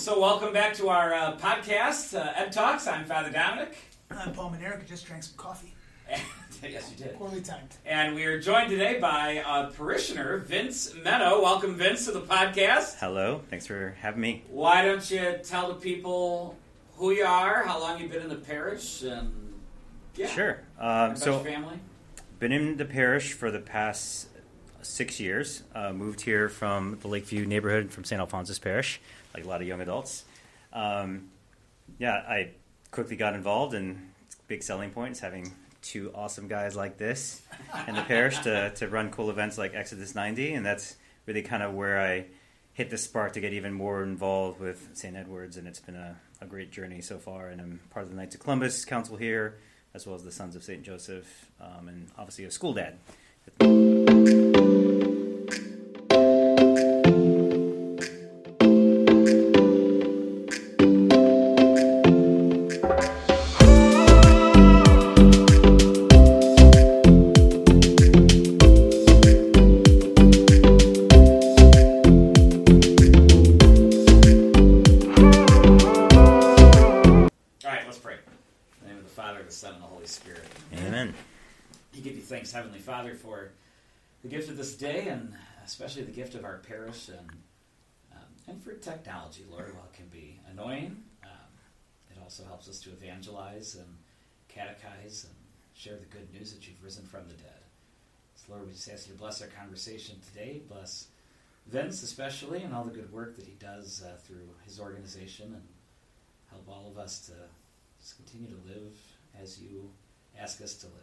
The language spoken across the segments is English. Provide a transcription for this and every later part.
So, welcome back to our uh, podcast, uh, Ed Talks. I'm Father Dominic. I'm Paul Maneric. Just drank some coffee. And, yes, you did. Poorly timed. And we are joined today by a parishioner, Vince Meno. Welcome, Vince, to the podcast. Hello, thanks for having me. Why don't you tell the people who you are, how long you've been in the parish, and yeah, Sure. Um, so, family. been in the parish for the past six years. Uh, moved here from the Lakeview neighborhood from St. Alphonsus Parish, like a lot of young adults. Um, yeah, I quickly got involved, and big selling point is having two awesome guys like this in the parish to, to run cool events like Exodus 90, and that's really kind of where I hit the spark to get even more involved with St. Edward's, and it's been a, a great journey so far. And I'm part of the Knights of Columbus Council here, as well as the Sons of St. Joseph, um, and obviously a school dad. And um, and for technology, Lord. While it can be annoying, um, it also helps us to evangelize and catechize and share the good news that you've risen from the dead. So, Lord, we just ask you to bless our conversation today. Bless Vince especially, and all the good work that he does uh, through his organization, and help all of us to just continue to live as you ask us to live.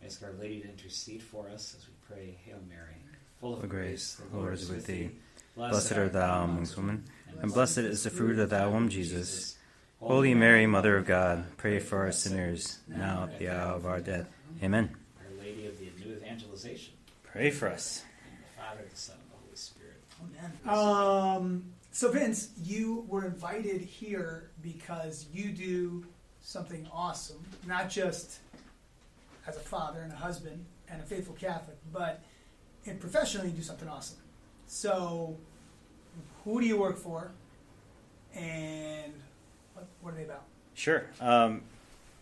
We ask Our Lady to intercede for us as we pray, Hail Mary, full of grace, grace, the Lord is with thee. Blessed Blessed art thou amongst women, and blessed is the fruit of thy womb, Jesus. Holy Mary, Mother of God, pray for us sinners, now at the hour of our death. Amen. Our Lady of the New Evangelization, Pray for us. in the Father, the Son, and the Holy Spirit. Um, so, Vince, you were invited here because you do something awesome, not just as a father and a husband and a faithful Catholic, but in professionally, you do something awesome. So, who do you work for, and what, what are they about? Sure. Um,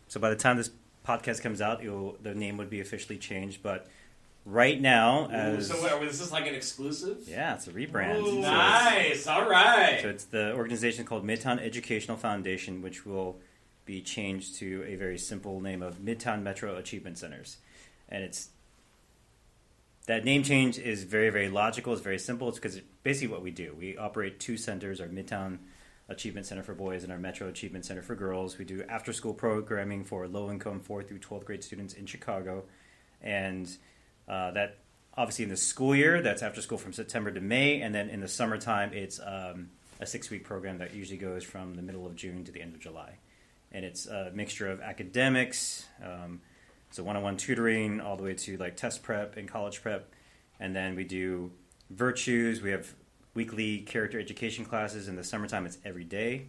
so by the time this podcast comes out, it'll, the name would be officially changed. But right now, Ooh, as so, what, is this is like an exclusive? yeah, it's a rebrand. Ooh, So nice. All right. So it's the organization called Midtown Educational Foundation, which will be changed to a very simple name of Midtown Metro Achievement Centers. And it's that name change is very, very logical. It's very simple. It's because basically what we do. We operate two centers: our Midtown Achievement Center for boys and our Metro Achievement Center for girls. We do after-school programming for low-income fourth through twelfth grade students in Chicago, and uh, that obviously in the school year that's after school from September to May, and then in the summertime it's um, a six-week program that usually goes from the middle of June to the end of July, and it's a mixture of academics. Um, so one-on-one tutoring all the way to like test prep and college prep. And then we do virtues. We have weekly character education classes. In the summertime it's every day.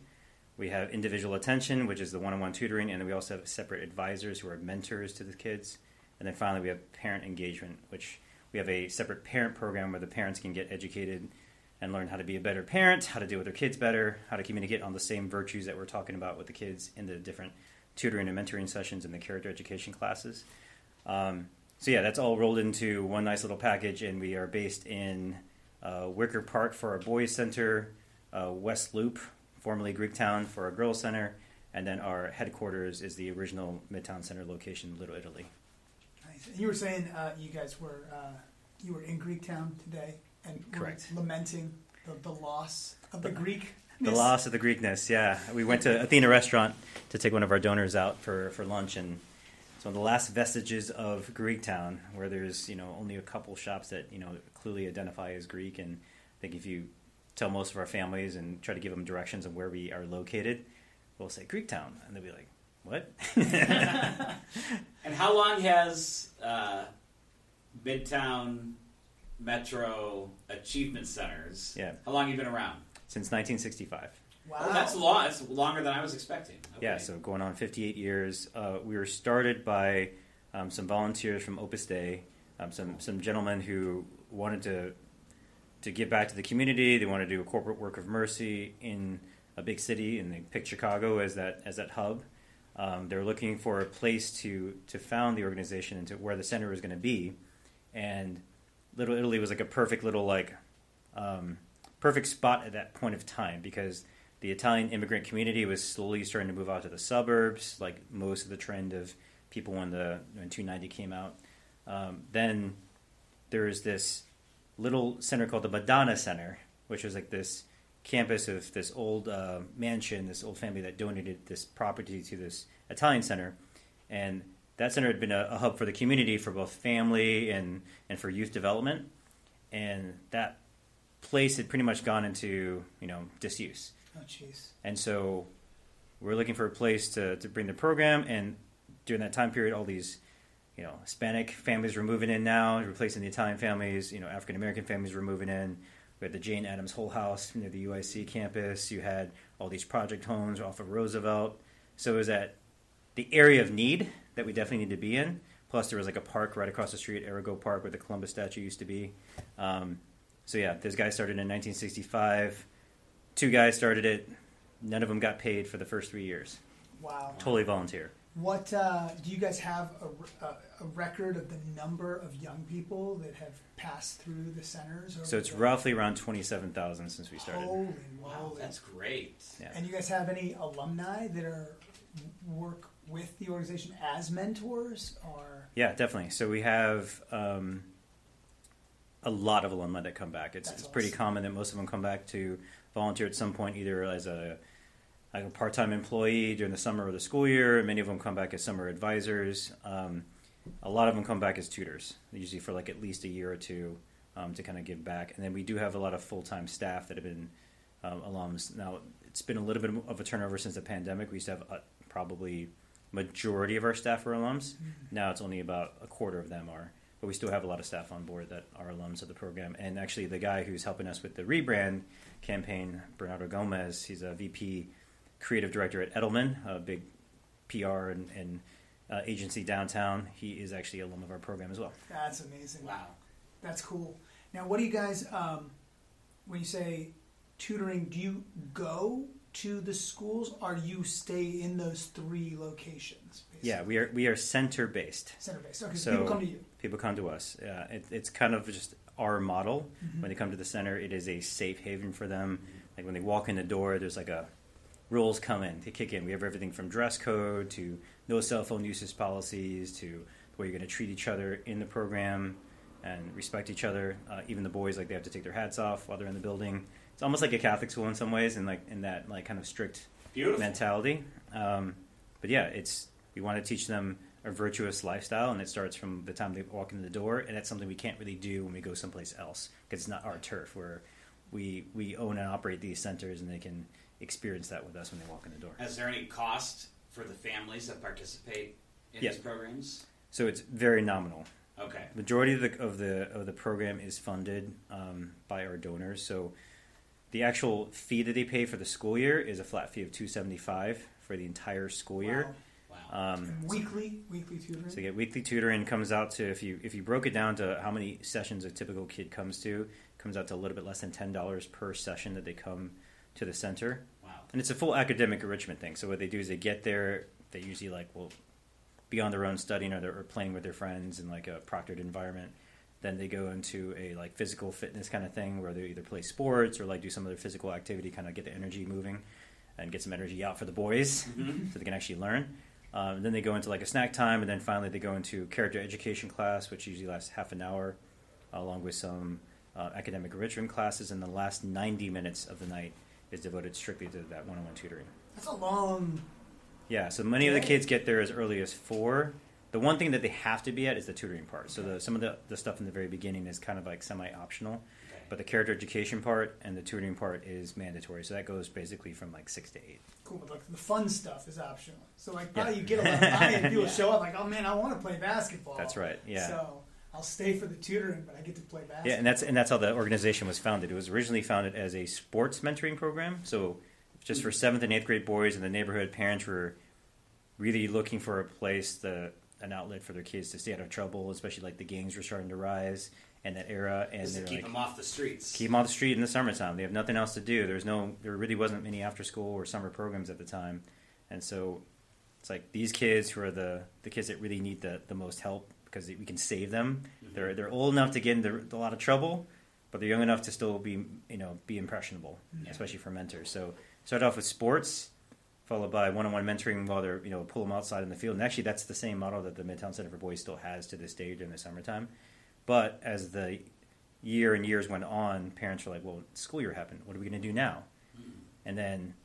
We have individual attention which is the one-on-one tutoring. And then we also have separate advisors who are mentors to the kids. And then finally we have parent engagement which we have a separate parent program where the parents can get educated and learn how to be a better parent how to deal with their kids better how to communicate on the same virtues that we're talking about with the kids in the different tutoring and mentoring sessions and the character education classes. Um, so yeah, that's all rolled into one nice little package, and we are based in uh, Wicker Park for our boys center, uh, West Loop, formerly Greektown, for our girls center, and then our headquarters is the original Midtown Center location, Little Italy. Nice. And you were saying uh, you guys were uh, you were in Greektown today and Correct. lamenting the, the loss of the Greek. The loss of the Greekness, yeah. We went to Athena Restaurant to take one of our donors out for, for lunch, and it's one of the last vestiges of Greektown, where there's you know only a couple shops that you know clearly identify as Greek, and I think if you tell most of our families and try to give them directions of where we are located, we'll say Greektown, and they'll be like, "What?" And how long has uh, Midtown Metro Achievement Centers? Yeah. How long have you been around? Since 1965. Wow. Oh, that's long. That's longer than I was expecting. Okay. Yeah, so going on 58 years. Uh, we were started by um, some volunteers from Opus Dei, um, some some gentlemen who wanted to to give back to the community. They wanted to do a corporate work of mercy in a big city, and they picked Chicago as that as that hub. Um, they're looking for a place to to found the organization and to where the center was going to be, and Little Italy was like a perfect little like um, perfect spot at that point of time because the Italian immigrant community was slowly starting to move out to the suburbs, like most of the trend of people when the when 290 came out. Um, then there was this little center called the Madonna Center, which was like this campus of this old uh, mansion, this old family that donated this property to this Italian center, and that center had been a, a hub for the community for both family and and for youth development, and that place had pretty much gone into you know disuse. Oh, jeez. And so we're looking for a place to, to bring the program. And during that time period, all these, you know, Hispanic families were moving in now, replacing the Italian families. You know, African American families were moving in. We had the Jane Addams Hull House near the UIC campus. You had all these project homes off of Roosevelt. So it was at the area of need that we definitely need to be in. Plus, there was like a park right across the street, Arrigo Park, where the Columbus statue used to be. Um, so yeah, this guy started in 1965 two guys started it. None of them got paid for the first three years. Wow. Totally volunteer. What uh, do you guys have a, a, a record of the number of young people that have passed through the centers? over So it's the- roughly around twenty-seven thousand since we started. Holy Wow, that's great. Yeah. And you guys have any alumni that are work with the organization as mentors, or Yeah, definitely. So we have um, a lot of alumni that come back. It's, That's it's pretty common that most of them come back to volunteer at some point, either as a like a part-time employee during the summer or the school year. Many of them come back as summer advisors. Um, a lot of them come back as tutors, usually for like at least a year or two um, to kind of give back. And then we do have a lot of full-time staff that have been um, alums. Now it's been a little bit of a turnover since the pandemic. We used to have uh, probably majority of our staff are alums. Now it's only about a quarter of them are, but we still have a lot of staff on board that are alums of the program. And actually, the guy who's helping us with the rebrand campaign, Bernardo Gomez, he's a VP creative director at Edelman, a big PR and, and uh, agency downtown. He is actually a alum of our program as well. that's amazing. Wow. That's cool. Now, what do you guys, um, when you say tutoring, do you go to the schools or you stay in those three locations? Basically? Yeah, we are we are center based. Center based. Okay, so, So- people come to you. People come to us. Uh, it, it's kind of just our model. Mhm. When they come to the center, it is a safe haven for them. Like when they walk in the door, there's like a rules come in, they kick in. We have everything from dress code to no cell phone usage policies to the way you're going to treat each other in the program and respect each other. Uh, even the boys, like they have to take their hats off while they're in the building. It's almost like a Catholic school in some ways, and like in that like kind of strict Beautiful. mentality. Um, but yeah, it's we want to teach them a virtuous lifestyle, and it starts from the time they walk in the door, and that's something we can't really do when we go someplace else because it's not our turf. Where we we own and operate these centers, and they can experience that with us when they walk in the door. Is there any cost for the families that participate in Yeah. these programs? So it's very nominal. Okay. Majority of the of the of the program is funded um, by our donors. So the actual fee that they pay for the school year is a flat fee of two seventy five for the entire school year. Wow. Wow. Um, weekly, weekly tutoring. So you get weekly tutoring comes out to if you if you broke it down to how many sessions a typical kid comes to, comes out to a little bit less than ten dollars per session that they come to the center. wow. And it's a full academic enrichment thing. So what they do is they get there, they usually like will be on their own studying or they're or playing with their friends in like a proctored environment. Then they go into a like physical fitness kind of thing where they either play sports or like do some other physical activity, kind of get the energy moving and get some energy out for the boys Mhm. so they can actually learn. Um, then they go into like a snack time, and then finally they go into character education class, which usually lasts half an hour, along with some uh, academic enrichment classes. And the last 90 minutes of the night is devoted strictly to that one-on-one tutoring. That's a long. Yeah, so many of the kids get there as early as four. The one thing that they have to be at is the tutoring part. So the, some of the, the stuff in the very beginning is kind of like semi-optional, Okay. But the character education part and the tutoring part is mandatory. So that goes basically from like six to eight. Cool, but like the fun stuff is optional. So like, Yeah. you get a lot of buy-in. People Yeah. show up like, "Oh man, I want to play basketball." That's right. Yeah. So I'll stay for the tutoring, but I get to play basketball. Yeah, and that's and that's how the organization was founded. It was originally founded as a sports mentoring program, so just for seventh and eighth grade boys in the neighborhood. Parents were really looking for a place, the an outlet for their kids to stay out of trouble, especially like the gangs were starting to rise, and that era, and Just to keep like, them off the streets. keep them off the street in the summertime. They have nothing else to do. There's no, there really wasn't many after school or summer programs at the time, and so it's like these kids who are the the kids that really need the the most help because we can save them. Mhm. They're they're old enough to get into a lot of trouble, but they're young enough to still be you know be impressionable, Yeah. especially for mentors. So start off with sports, followed by one-on-one mentoring while they're you know pull them outside in the field. And actually, that's the same model that the Midtown Center for Boys still has to this day during the summertime. But as the year and years went on, parents were like, "Well, school year happened. What are we going to do now?" And then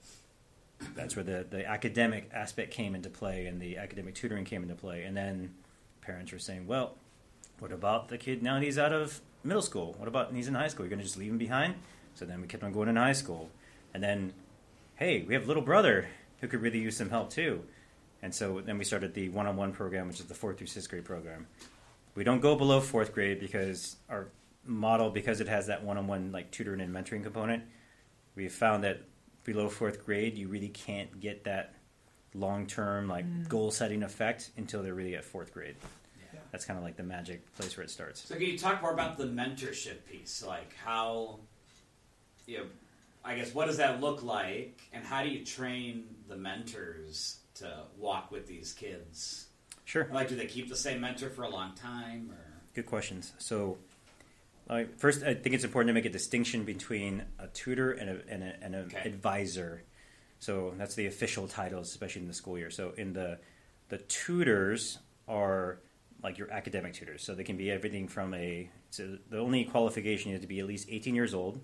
that's where the, the academic aspect came into play and the academic tutoring came into play. And then parents were saying, well, what about the kid now he's out of middle school? What about he's in high school? You're going to just leave him behind? So then we kept on going in high school. And then, hey, we have little brother who could really use some help too. And so then we started the one on one program, which is the fourth through sixth grade program. We don't go below fourth grade because our model, because it has that one on one like tutoring and mentoring component, we found that below fourth grade, you really can't get that long term like Mm. goal setting effect until they're really at fourth grade. Yeah. That's kind of like the magic place where it starts. So can you talk more about the mentorship piece? Like how, you know, I guess what does that look like, and how do you train the mentors to walk with these kids? Sure. Like, do they keep the same mentor for a long time, or Good questions. So, uh, first, I think it's important to make a distinction between a tutor and, a, and, a, and an Okay. advisor. So that's the official titles, especially in the school year. So in the the tutors are like your academic tutors. So they can be everything from a so the only qualification you have to be at least 18 years old.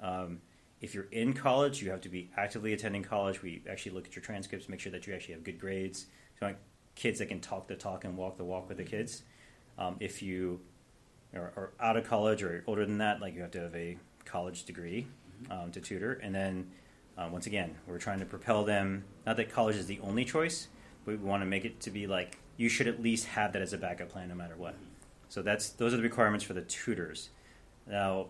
Um, if you're in college, you have to be actively attending college. We actually look at your transcripts, make sure that you actually have good grades. So like kids that can talk the talk and walk the walk with the kids. Um, if you are, are out of college or older than that, like you have to have a college degree um, to tutor. And then uh, once again, we're trying to propel them. Not that college is the only choice, but we want to make it to be like you should at least have that as a backup plan, no matter what. So that's those are the requirements for the tutors. Now,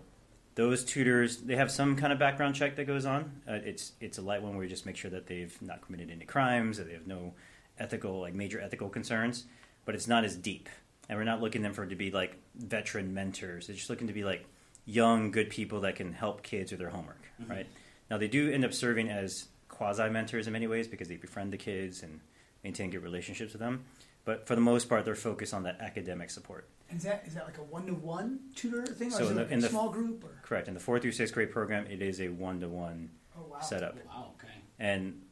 those tutors they have some kind of background check that goes on. Uh, it's it's a light one where we just make sure that they've not committed any crimes, that they have no ethical like major ethical concerns, but it's not as deep. And we're not looking them for to be like veteran mentors. They're just looking to be like young, good people that can help kids with their homework, Mhm. right? Now they do end up serving as quasi mentors in many ways because they befriend the kids and maintain good relationships with them. But for the most part, they're focused on that academic support. And is that is that like a one to one tutor thing, or So is in it the- like in a the- small group? Or Correct. In the fourth through sixth grade program, it is a one to one oh wow, setup. wow, okay, And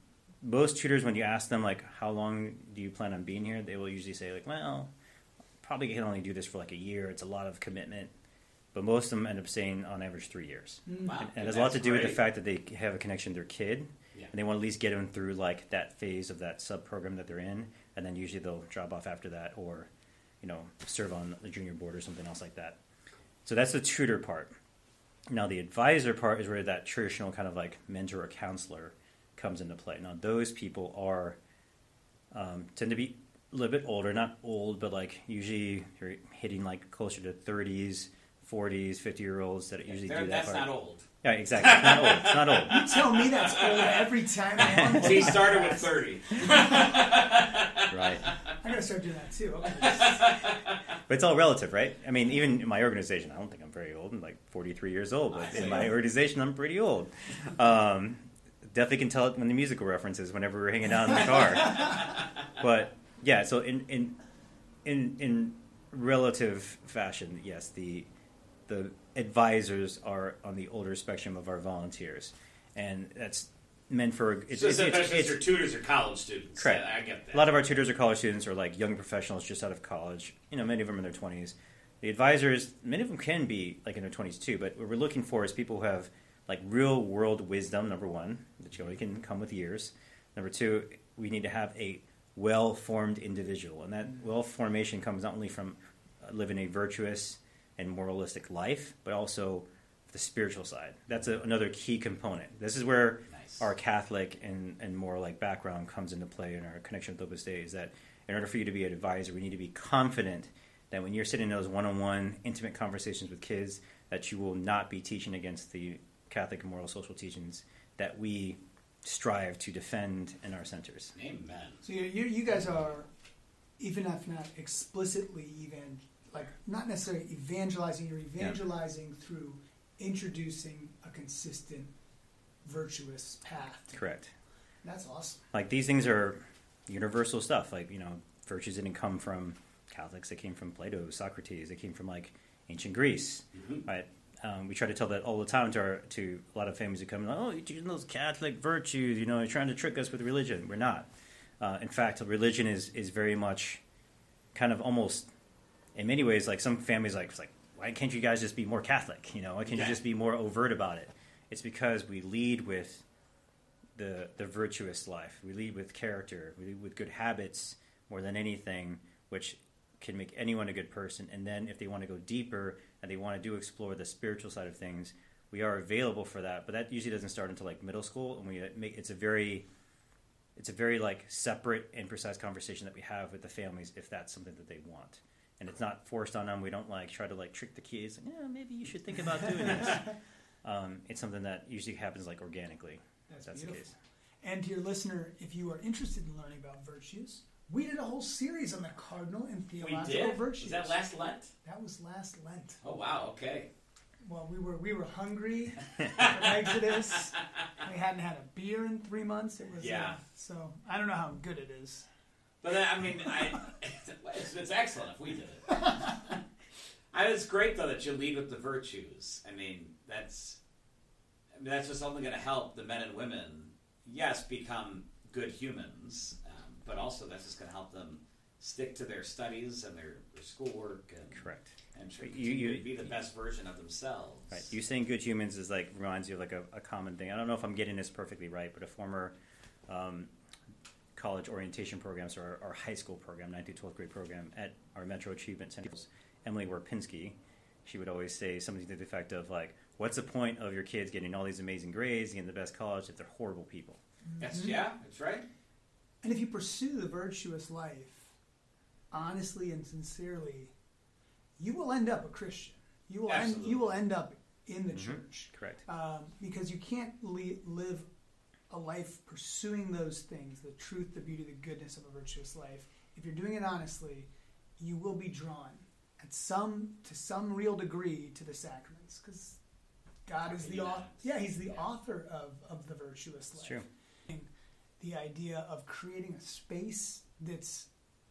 most tutors, when you ask them like, "How long do you plan on being here?" they will usually say like, "Well, probably can only do this for like a year. It's a lot of commitment." But most of them end up staying on average three years. Mm. wow, And it has a lot to That's do with the fact that they have a connection to their kid, Yeah. and they want to at least get them through like that phase of that sub program that they're in, and then usually they'll drop off after that, or you know, serve on the junior board or something else like that. So that's the tutor part. Now the advisor part is where that traditional kind of like mentor or counselor comes into play. Now those people are um, tend to be a little bit older, not old, but like usually you're hitting like closer to 30s, 40s, 50 year olds that usually They're- do that that's part. not old. Yeah, exactly. It's not old. It's not old. You tell me that's old every time I'm on. So he started with thirty. Right. I gotta start doing that too. Okay. But it's all relative, right? I mean, even in my organization, I don't think I'm very old. I'm like 43 years old, but in my organization, I'm pretty old. Um, definitely can tell it when the musical references whenever we're hanging out in the car. but yeah, so in in in in relative fashion, yes, the the advisors are on the older spectrum of our volunteers, and that's meant for it's, so it's, so it's, it's- your tutors are college students. Correct. Yeah, I get that. a lot of our tutors are college students or like young professionals just out of college. You know, many of them in their twenties. The advisors, many of them can be like in their twenties too. But what we're looking for is people who have like real world wisdom. Number one, that you only can come with years. Number two, we need to have a well formed individual, and that well formation comes not only from living a virtuous and moralistic life, but also the spiritual side. That's a, another key component. This is where Nice. our Catholic and, and more like background comes into play in our connection with Opus Dei is that in order for you to be an advisor, we need to be confident that when you're sitting in those one-on-one intimate conversations with kids, that you will not be teaching against the Catholic moral social teachings that we strive to defend in our centers. Amen. So you, you, you guys are, even if not explicitly even like not necessarily evangelizing. You're evangelizing through introducing a consistent, virtuous path. Correct. That's awesome. Like these things are universal stuff. Like you know, virtues didn't come from Catholics. They came from Plato, Socrates. They came from like ancient Greece. Mhm. Right. Um, we try to tell that all the time to our, to a lot of families who come like, oh, you're teaching those Catholic virtues. You know, you're trying to trick us with religion. We're not. Uh, in fact, religion is is very much kind of almost in many ways like some families like it's like why can't you guys just be more Catholic? You know, why can't you just be more overt about it? It's because we lead with the the virtuous life. We lead with character. We lead with good habits more than anything, which can make anyone a good person. And then if they want to go deeper and they want to do explore the spiritual side of things, we are available for that. But that usually doesn't start until like middle school, and we make it's a very it's a very like separate and precise conversation that we have with the families if that's something that they want. And it's not forced on them. We don't like try to like trick the kids. Like, yeah, maybe you should think about doing this. um, it's something that usually happens like organically. That's, That's the case. And to your listener, if you are interested in learning about virtues, we did a whole series on the cardinal and We theological did. virtues. Was that last Lent? That was last Lent. Oh wow. Okay. Well, we were we were hungry Exodus. We hadn't had a beer in three months. It was Yeah. Uh, so I don't know how good it is. But I mean, I, it's, it's excellent if we did it. I, it's great though that you lead with the virtues. I mean, that's I mean, that's just only going to help the men and women, yes, become good humans, um, but also that's just going to help them stick to their studies and their, their schoolwork and Correct. and try You- you- to be the best version of themselves. Right. You saying good humans is like reminds you of like a, a common thing. I don't know if I'm getting this perfectly right, but a former um, college orientation program, so our, our high school program, 9th to 12th grade program at our Metro Achievement Center, Emily Warpinski, she would always say something to the effect of like, "What's the point of your kids getting all these amazing grades, getting the best college if they're horrible people?" That's yeah, that's right. And if you pursue the virtuous life honestly and sincerely, you will end up a Christian. You will end, you will end up in the Mhm. church Correct. um, because you can't li- live a life pursuing those things the truth the beauty the goodness of a virtuous life if you're doing it honestly you will be drawn at some to some real degree to the sacraments because god is the author yeah he's the Yeah. author of, of the virtuous life. It's life true. The idea of creating a space that's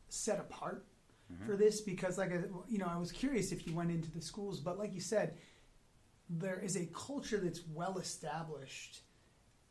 set apart Mhm. for this because like I, you know i was curious if you went into the schools but like you said there is a culture that's well established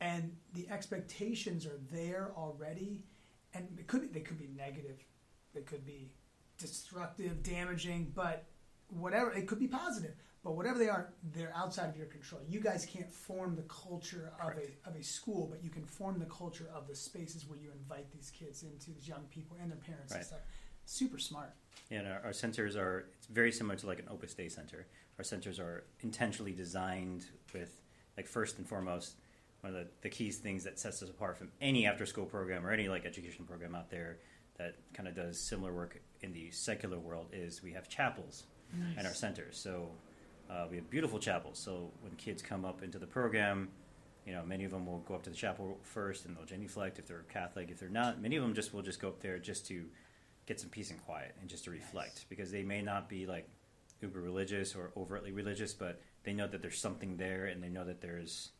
and the expectations are there already and it could be, they could be negative they could be destructive damaging but whatever it could be positive but whatever they are they're outside of your control you guys can't form the culture of Correct. a, of a school but you can form the culture of the spaces where you invite these kids into these young people and their parents and stuff super smart Yeah, and our, our centers are it's very similar to like an Opus Dei center. Our centers are intentionally designed with like first and foremost one of the, the key things that sets us apart from any after school program or any like education program out there that kind of does similar work in the secular world is we have chapels in our centers. So uh, we have beautiful chapels. So when kids come up into the program, you know, many of them will go up to the chapel first and they'll genuflect if they're Catholic. If they're not, many of them just will just go up there just to get some peace and quiet and just to reflect because they may not be like uber religious or overtly religious, but they know that there's something there and they know that there's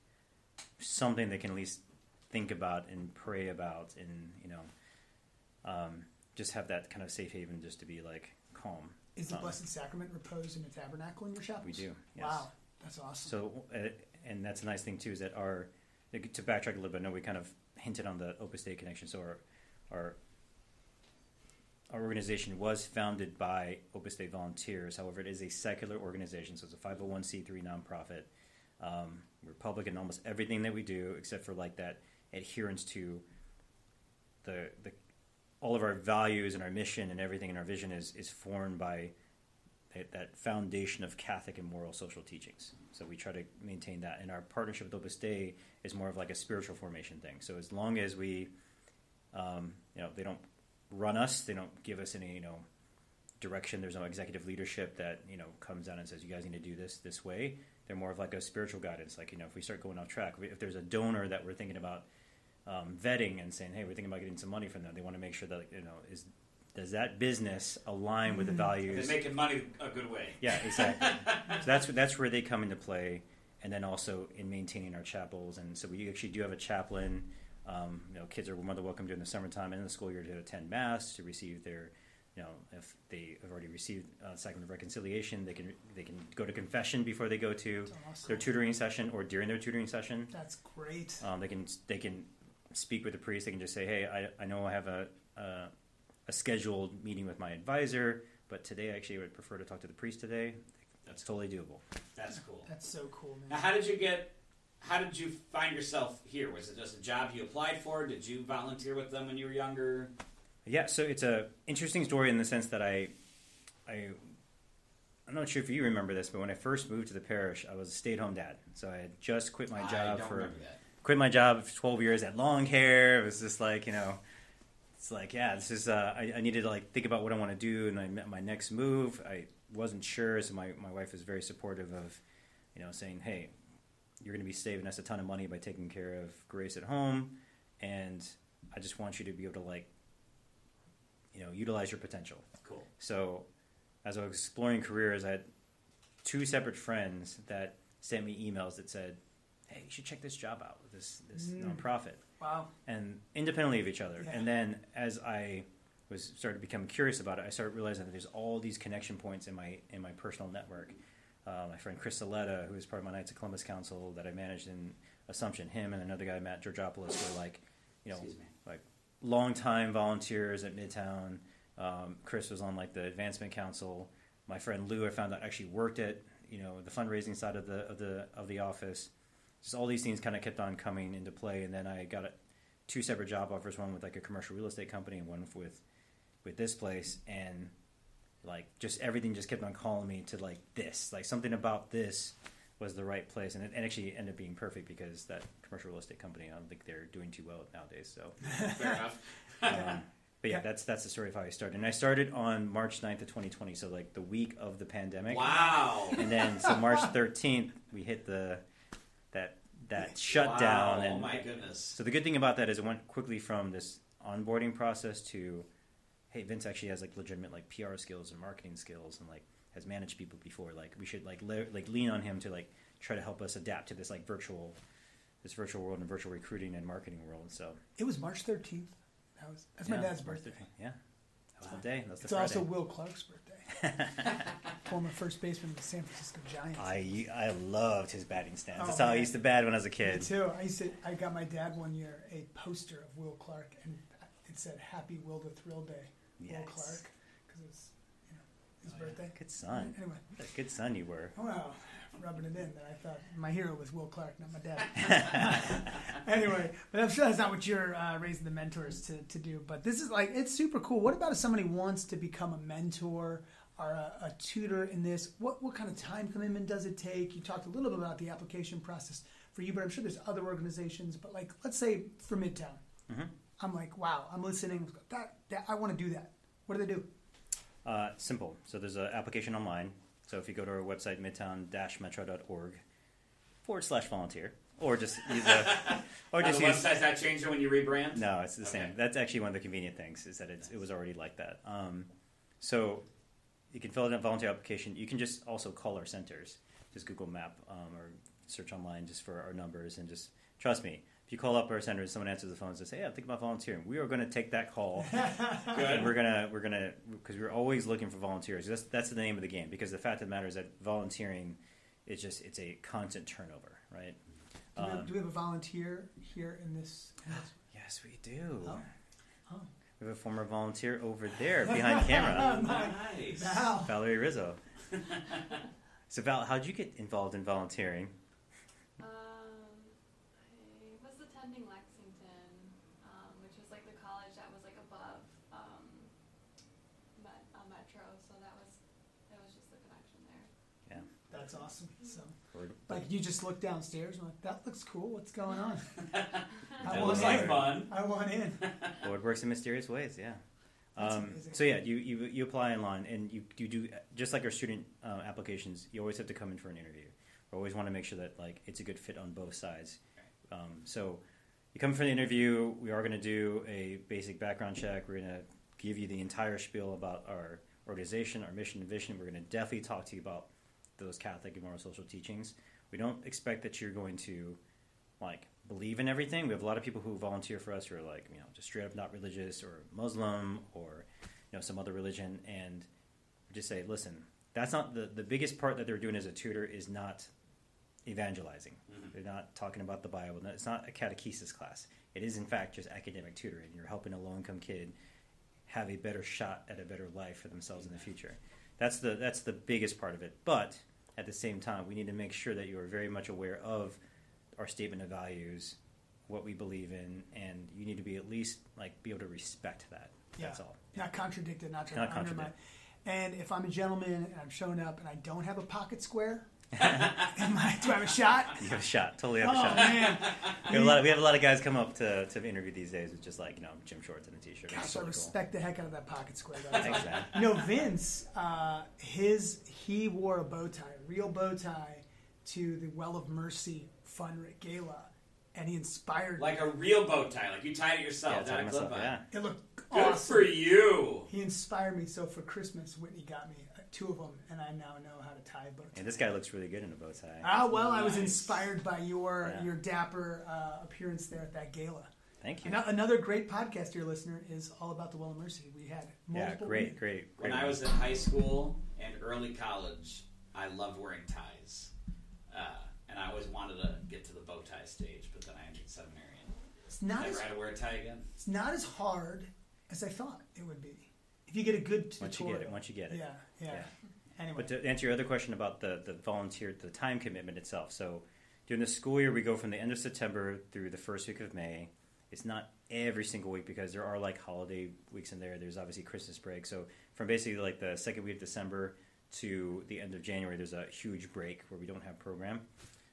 something they can at least think about and pray about and you know um, just have that kind of safe haven just to be like calm. Is the Um, Blessed Sacrament reposed in a tabernacle in your chapels? We do. Yes. Wow, that's awesome. So, uh, and that's a nice thing too is that our to backtrack a little bit. I know we kind of hinted on the Opus Dei connection. So our our our organization was founded by Opus Dei volunteers. However, it is a secular organization, so it's a 501c3 nonprofit. Um, we're public in almost everything that we do, except for like that adherence to the the all of our values and our mission and everything and our vision is is formed by that, that foundation of Catholic and moral social teachings. So we try to maintain that. And our partnership with Opus Dei is more of like a spiritual formation thing. So as long as we, um, you know, they don't run us, they don't give us any, you know, direction. There's no executive leadership that you know comes down and says you guys need to do this this way. They're more of like a spiritual guidance. Like you know, if we start going off track, if there's a donor that we're thinking about um, vetting and saying, hey, we're thinking about getting some money from them, they want to make sure that you know is does that business align with the Mhm. values? They're making money a good way. Yeah, exactly. so that's that's where they come into play, and then also in maintaining our chapels. And so we actually do have a chaplain. Um, you know, kids are more than welcome during the summertime and in the school year to attend mass to receive their, you know, if they have already received uh, sacrament of reconciliation, they can they can go to confession before they go to awesome. their tutoring session or during their tutoring session. That's great. Um, they can they can speak with the priest. They can just say, "Hey, I, I know I have a, a a scheduled meeting with my advisor, but today I actually would prefer to talk to the priest today." That's totally doable. That's cool. That's so cool, man. Now, how did you get? How did you find yourself here? Was it just a job you applied for? Did you volunteer with them when you were younger? Yeah, so it's a interesting story in the sense that I, I, I'm not sure if you remember this, but when I first moved to the parish, I was a stay-at-home dad. So I had just quit my I job don't for remember that. Quit my job for 12 years. at long hair. It was just like you know, it's like yeah, this is. Uh, I, I needed to like think about what I want to do, and I met my next move. I wasn't sure, so my my wife was very supportive of, you know, saying, hey, you're going to be saving us a ton of money by taking care of Grace at home, and I just want you to be able to like, you know, utilize your potential. Cool. So, as I was exploring careers, I had two separate friends that sent me emails that said, "Hey, you should check this job out with this this Mm. nonprofit," Wow. and independently of each other. Yeah. And then as I was started to become curious about it, I started realizing that there's all these connection points in my in my personal network. Uh, my friend Chris Saletta, who is part of my Knights of Columbus Council that I managed in Assumption, him and another guy, Matt Georgopoulos, were like, you know, Excuse me. longtime volunteers at Midtown. Um, Chris was on like the advancement council. My friend Lou, I found out actually worked at you know the fundraising side of the of the of the office. Just all these things kind of kept on coming into play, and then I got a, two separate job offers: one with like a commercial real estate company, and one with with this place. And like just everything just kept on calling me to like this, like something about this was the right place, and it and actually ended up being perfect because that commercial real estate company, I don't think they're doing too well nowadays. So. Fair enough. Um, but yeah, Yeah. that's that's the story of how I started. And I started on March 9th of 2020, so like the week of the pandemic. Wow. And then so March 13th, we hit the that that shutdown. Wow. And oh my goodness. so the good thing about that is it went quickly from this onboarding process to, hey, Vince actually has like legitimate like PR skills and marketing skills and like has managed people before. Like we should like le- like lean on him to like try to help us adapt to this like virtual this virtual world and virtual recruiting and marketing world. So It was March 13th. That was that's my dad's March birthday. 13th. Yeah, that was the day. That was the It's Friday. also Will Clark's birthday. Former first baseman of the San Francisco Giants. I I loved his batting stance. Oh, That's how I used to bat when I was a Me kid. too. I used to. I got my dad one year a poster of Will Clark, and it said "Happy Will the Thrill Day." Will Clark, because it was, you know, his Oh, yeah. birthday. Good son. Anyway, What a good son you were. well, rubbing it in that I thought my hero was Will Clark, not my dad. anyway, but I'm sure that's not what you're uh, raising the mentors to, to do. But this is like it's super cool. What about if somebody wants to become a mentor or a, a tutor in this? What what kind of time commitment does it take? You talked a little bit about the application process for you, but I'm sure there's other organizations. But like, let's say for Midtown, Mhm. I'm like, wow, I'm listening. That, that I want to do that. What do they do? Uh, simple. So there's an application online. So if you go to our website, midtown-metro.org forward slash volunteer, or just use the, or Are just the use. website's not changing when you rebrand? No, it's the Okay. same. That's actually one of the convenient things is that it's, it was already like that. Um, so you can fill out a volunteer application. You can just also call our centers. Just Google Map um, or search online just for our numbers and just trust me. If you call up our centers, someone answers the phone and says, "Hey, I'm thinking about volunteering." We are going to take that call and Good. we're gonna we're gonna because we're always looking for volunteers. That's that's the name of the game because the fact of the matter is that volunteering is just it's a constant turnover, right? Do, we, Um, have, do we have a volunteer here in this? In this? yes, we do. Oh. Oh. We have a former volunteer over there behind camera, nice. Val. Valerie Rizzo. So Val, how'd you get involved in volunteering? Um, I was attending Lexington, um, which was like the college that was like above um, Met, uh, Metro, so that was that was just the connection there. That's awesome. So, Or, like, you just look downstairs and like, that looks cool. What's going on? I That want looks in. like fun. I want in. Lord works in mysterious ways, yeah. Um, so yeah, you, you you apply online and you you do just like our student uh, applications. You always have to come in for an interview. We always want to make sure that like it's a good fit on both sides. Um, so you come for the interview. We are going to do a basic background check. We're going to give you the entire spiel about our organization, our mission and vision. We're going to definitely talk to you about those Catholic and moral social teachings. We don't expect that you're going to like believe in everything. We have a lot of people who volunteer for us who are like, you know, just straight up not religious or Muslim or you know some other religion, and we just say, listen, that's not the the biggest part that they're doing as a tutor is not evangelizing. Mhm. They're not talking about the Bible. It's not a catechesis class. It is in fact just academic tutoring. You're helping a low income kid have a better shot at a better life for themselves in the future. That's the that's the biggest part of it. But at the same time, we need to make sure that you are very much aware of our statement of values, what we believe in, and you need to be at least like be able to respect that. That's Yeah. all. Not contradicted, not trying Not to undermine. contradict. And if I'm a gentleman and I'm showing up and I don't have a pocket square, I, do I have a shot? You have a shot. Totally have Oh a shot. man, We have a lot. Of, we have a lot of guys come up to, to interview these days with just like you know gym shorts and a t-shirt. It's gosh, I totally respect the heck out of that pocket square. Though. Cool. Thanks, man. You know, Vince, uh, his he wore a bow tie, a real bow tie, to the Well of Mercy Fun Gala, and he inspired. Me. Like a real bow tie, like you tied it yourself, Yeah, not a myself, clip on. yeah. it looked Good awesome. for you. He inspired me. So for Christmas, Whitney got me two of them, and I now know how to tie a bow tie. And this guy looks really good in a bow tie. Ah, well, I was inspired by your Yeah. your dapper uh, appearance there at that gala. Thank you. Ano- Another great podcast, dear listener, is all about the Well of Mercy. We had Yeah, multiple. great, women. great, When. I was in high school and early college, I loved wearing ties. Uh, and I always wanted to get to the bow tie stage, but then I entered seminary and It's not never as had to wear a tie again. it's not as hard as I thought it would be. If you get a good tutorial. once you get it, once you get it. Yeah, yeah. Yeah. Anyway, But to answer your other question about the, the volunteer, the time commitment itself. So during the school year, we go from the end of September through the first week of May. It's not every single week because there are like holiday weeks in there. There's obviously Christmas break. So from basically like the second week of December to the end of January, there's a huge break where we don't have program.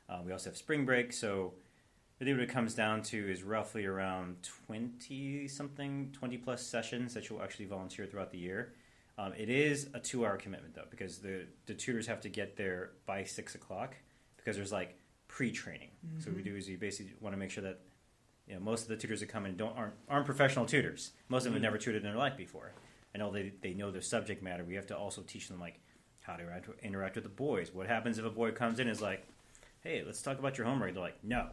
Uh, we also have spring break. So really what it comes down to is roughly around 20 something, 20 plus sessions that you'll actually volunteer throughout the year. Um, it is a two hour commitment though, because the, the tutors have to get there by six o'clock because there's like pre training. So what we do is we basically want to make sure that you know most of the tutors that come in don't aren't, aren't professional tutors. Most of them have never tutored in their life before. I know they, they know their subject matter. We have to also teach them like how to interact, interact with the boys. What happens if a boy comes in and is like, "Hey, let's talk about your homework." They're like, "No."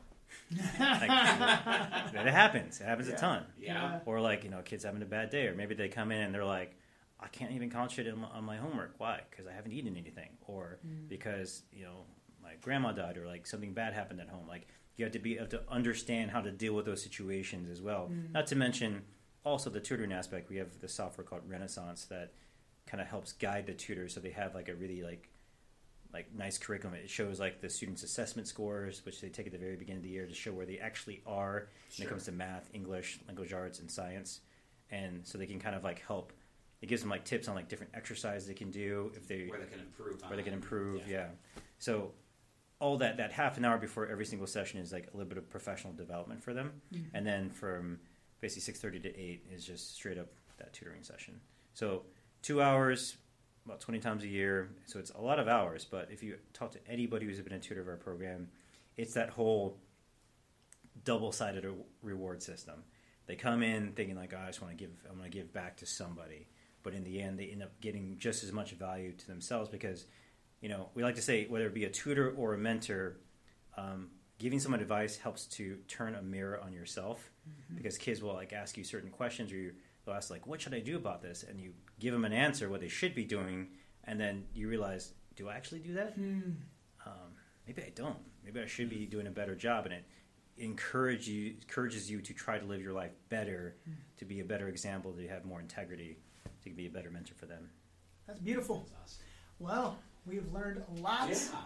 like, that happens. It happens Yeah. a ton Yeah. or like you know kids having a bad day or maybe they come in and they're like i can't even concentrate on my, on my homework. Why? Because i haven't eaten anything. Or mm. because you know my grandma died or like something bad happened at home. Like you have to be have to understand how to deal with those situations as well. Mm. Not to mention also the tutoring aspect. We have the software called renaissance that kind of helps guide the tutor, so they have like a really like like nice curriculum. It shows like the students' assessment scores, which they take at the very beginning of the year to show where they actually are when it comes to math, English, language arts, and science. And so they can kind of like help. It gives them like tips on like different exercises they can do if they Where they can improve on where they can improve. Yeah. So all that that half an hour before every single session is like a little bit of professional development for them, mm-hmm. and then from basically six thirty to eight is just straight up that tutoring session. So two hours, about twenty times a year. So it's a lot of hours. But if you talk to anybody who's been a tutor of our program, it's that whole double sided reward system. They come in thinking like, oh, I just want to give, I'm going to give back to somebody. But in the end, they end up getting just as much value to themselves because, you know, we like to say whether it be a tutor or a mentor, um, giving someone advice helps to turn a mirror on yourself because kids will like ask you certain questions or you, they'll ask like, what should I do about this? And you give them an answer what they should be doing, and then you realize, do I actually do that? Hmm. um, maybe I don't. Maybe I should be doing a better job, and it encourage you encourages you to try to live your life better, to be a better example, to have more integrity, to be a better mentor for them. That's beautiful. That's Well, we've learned a lot. awesome.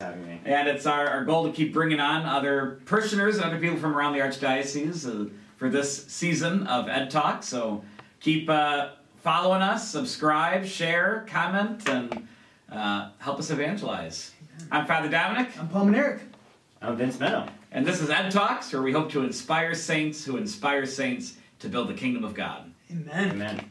Having me. And it's our, our goal to keep bringing on other parishioners and other people from around the Archdiocese uh, for this season of Ed Talk. So keep uh, following us, subscribe, share, comment, and uh, help us evangelize. I'm Father Dominic, I'm Paul and Eric. I'm Vince Meno. and this is Ed Talks, where we hope to inspire saints who inspire saints to build the kingdom of God. Amen. Amen.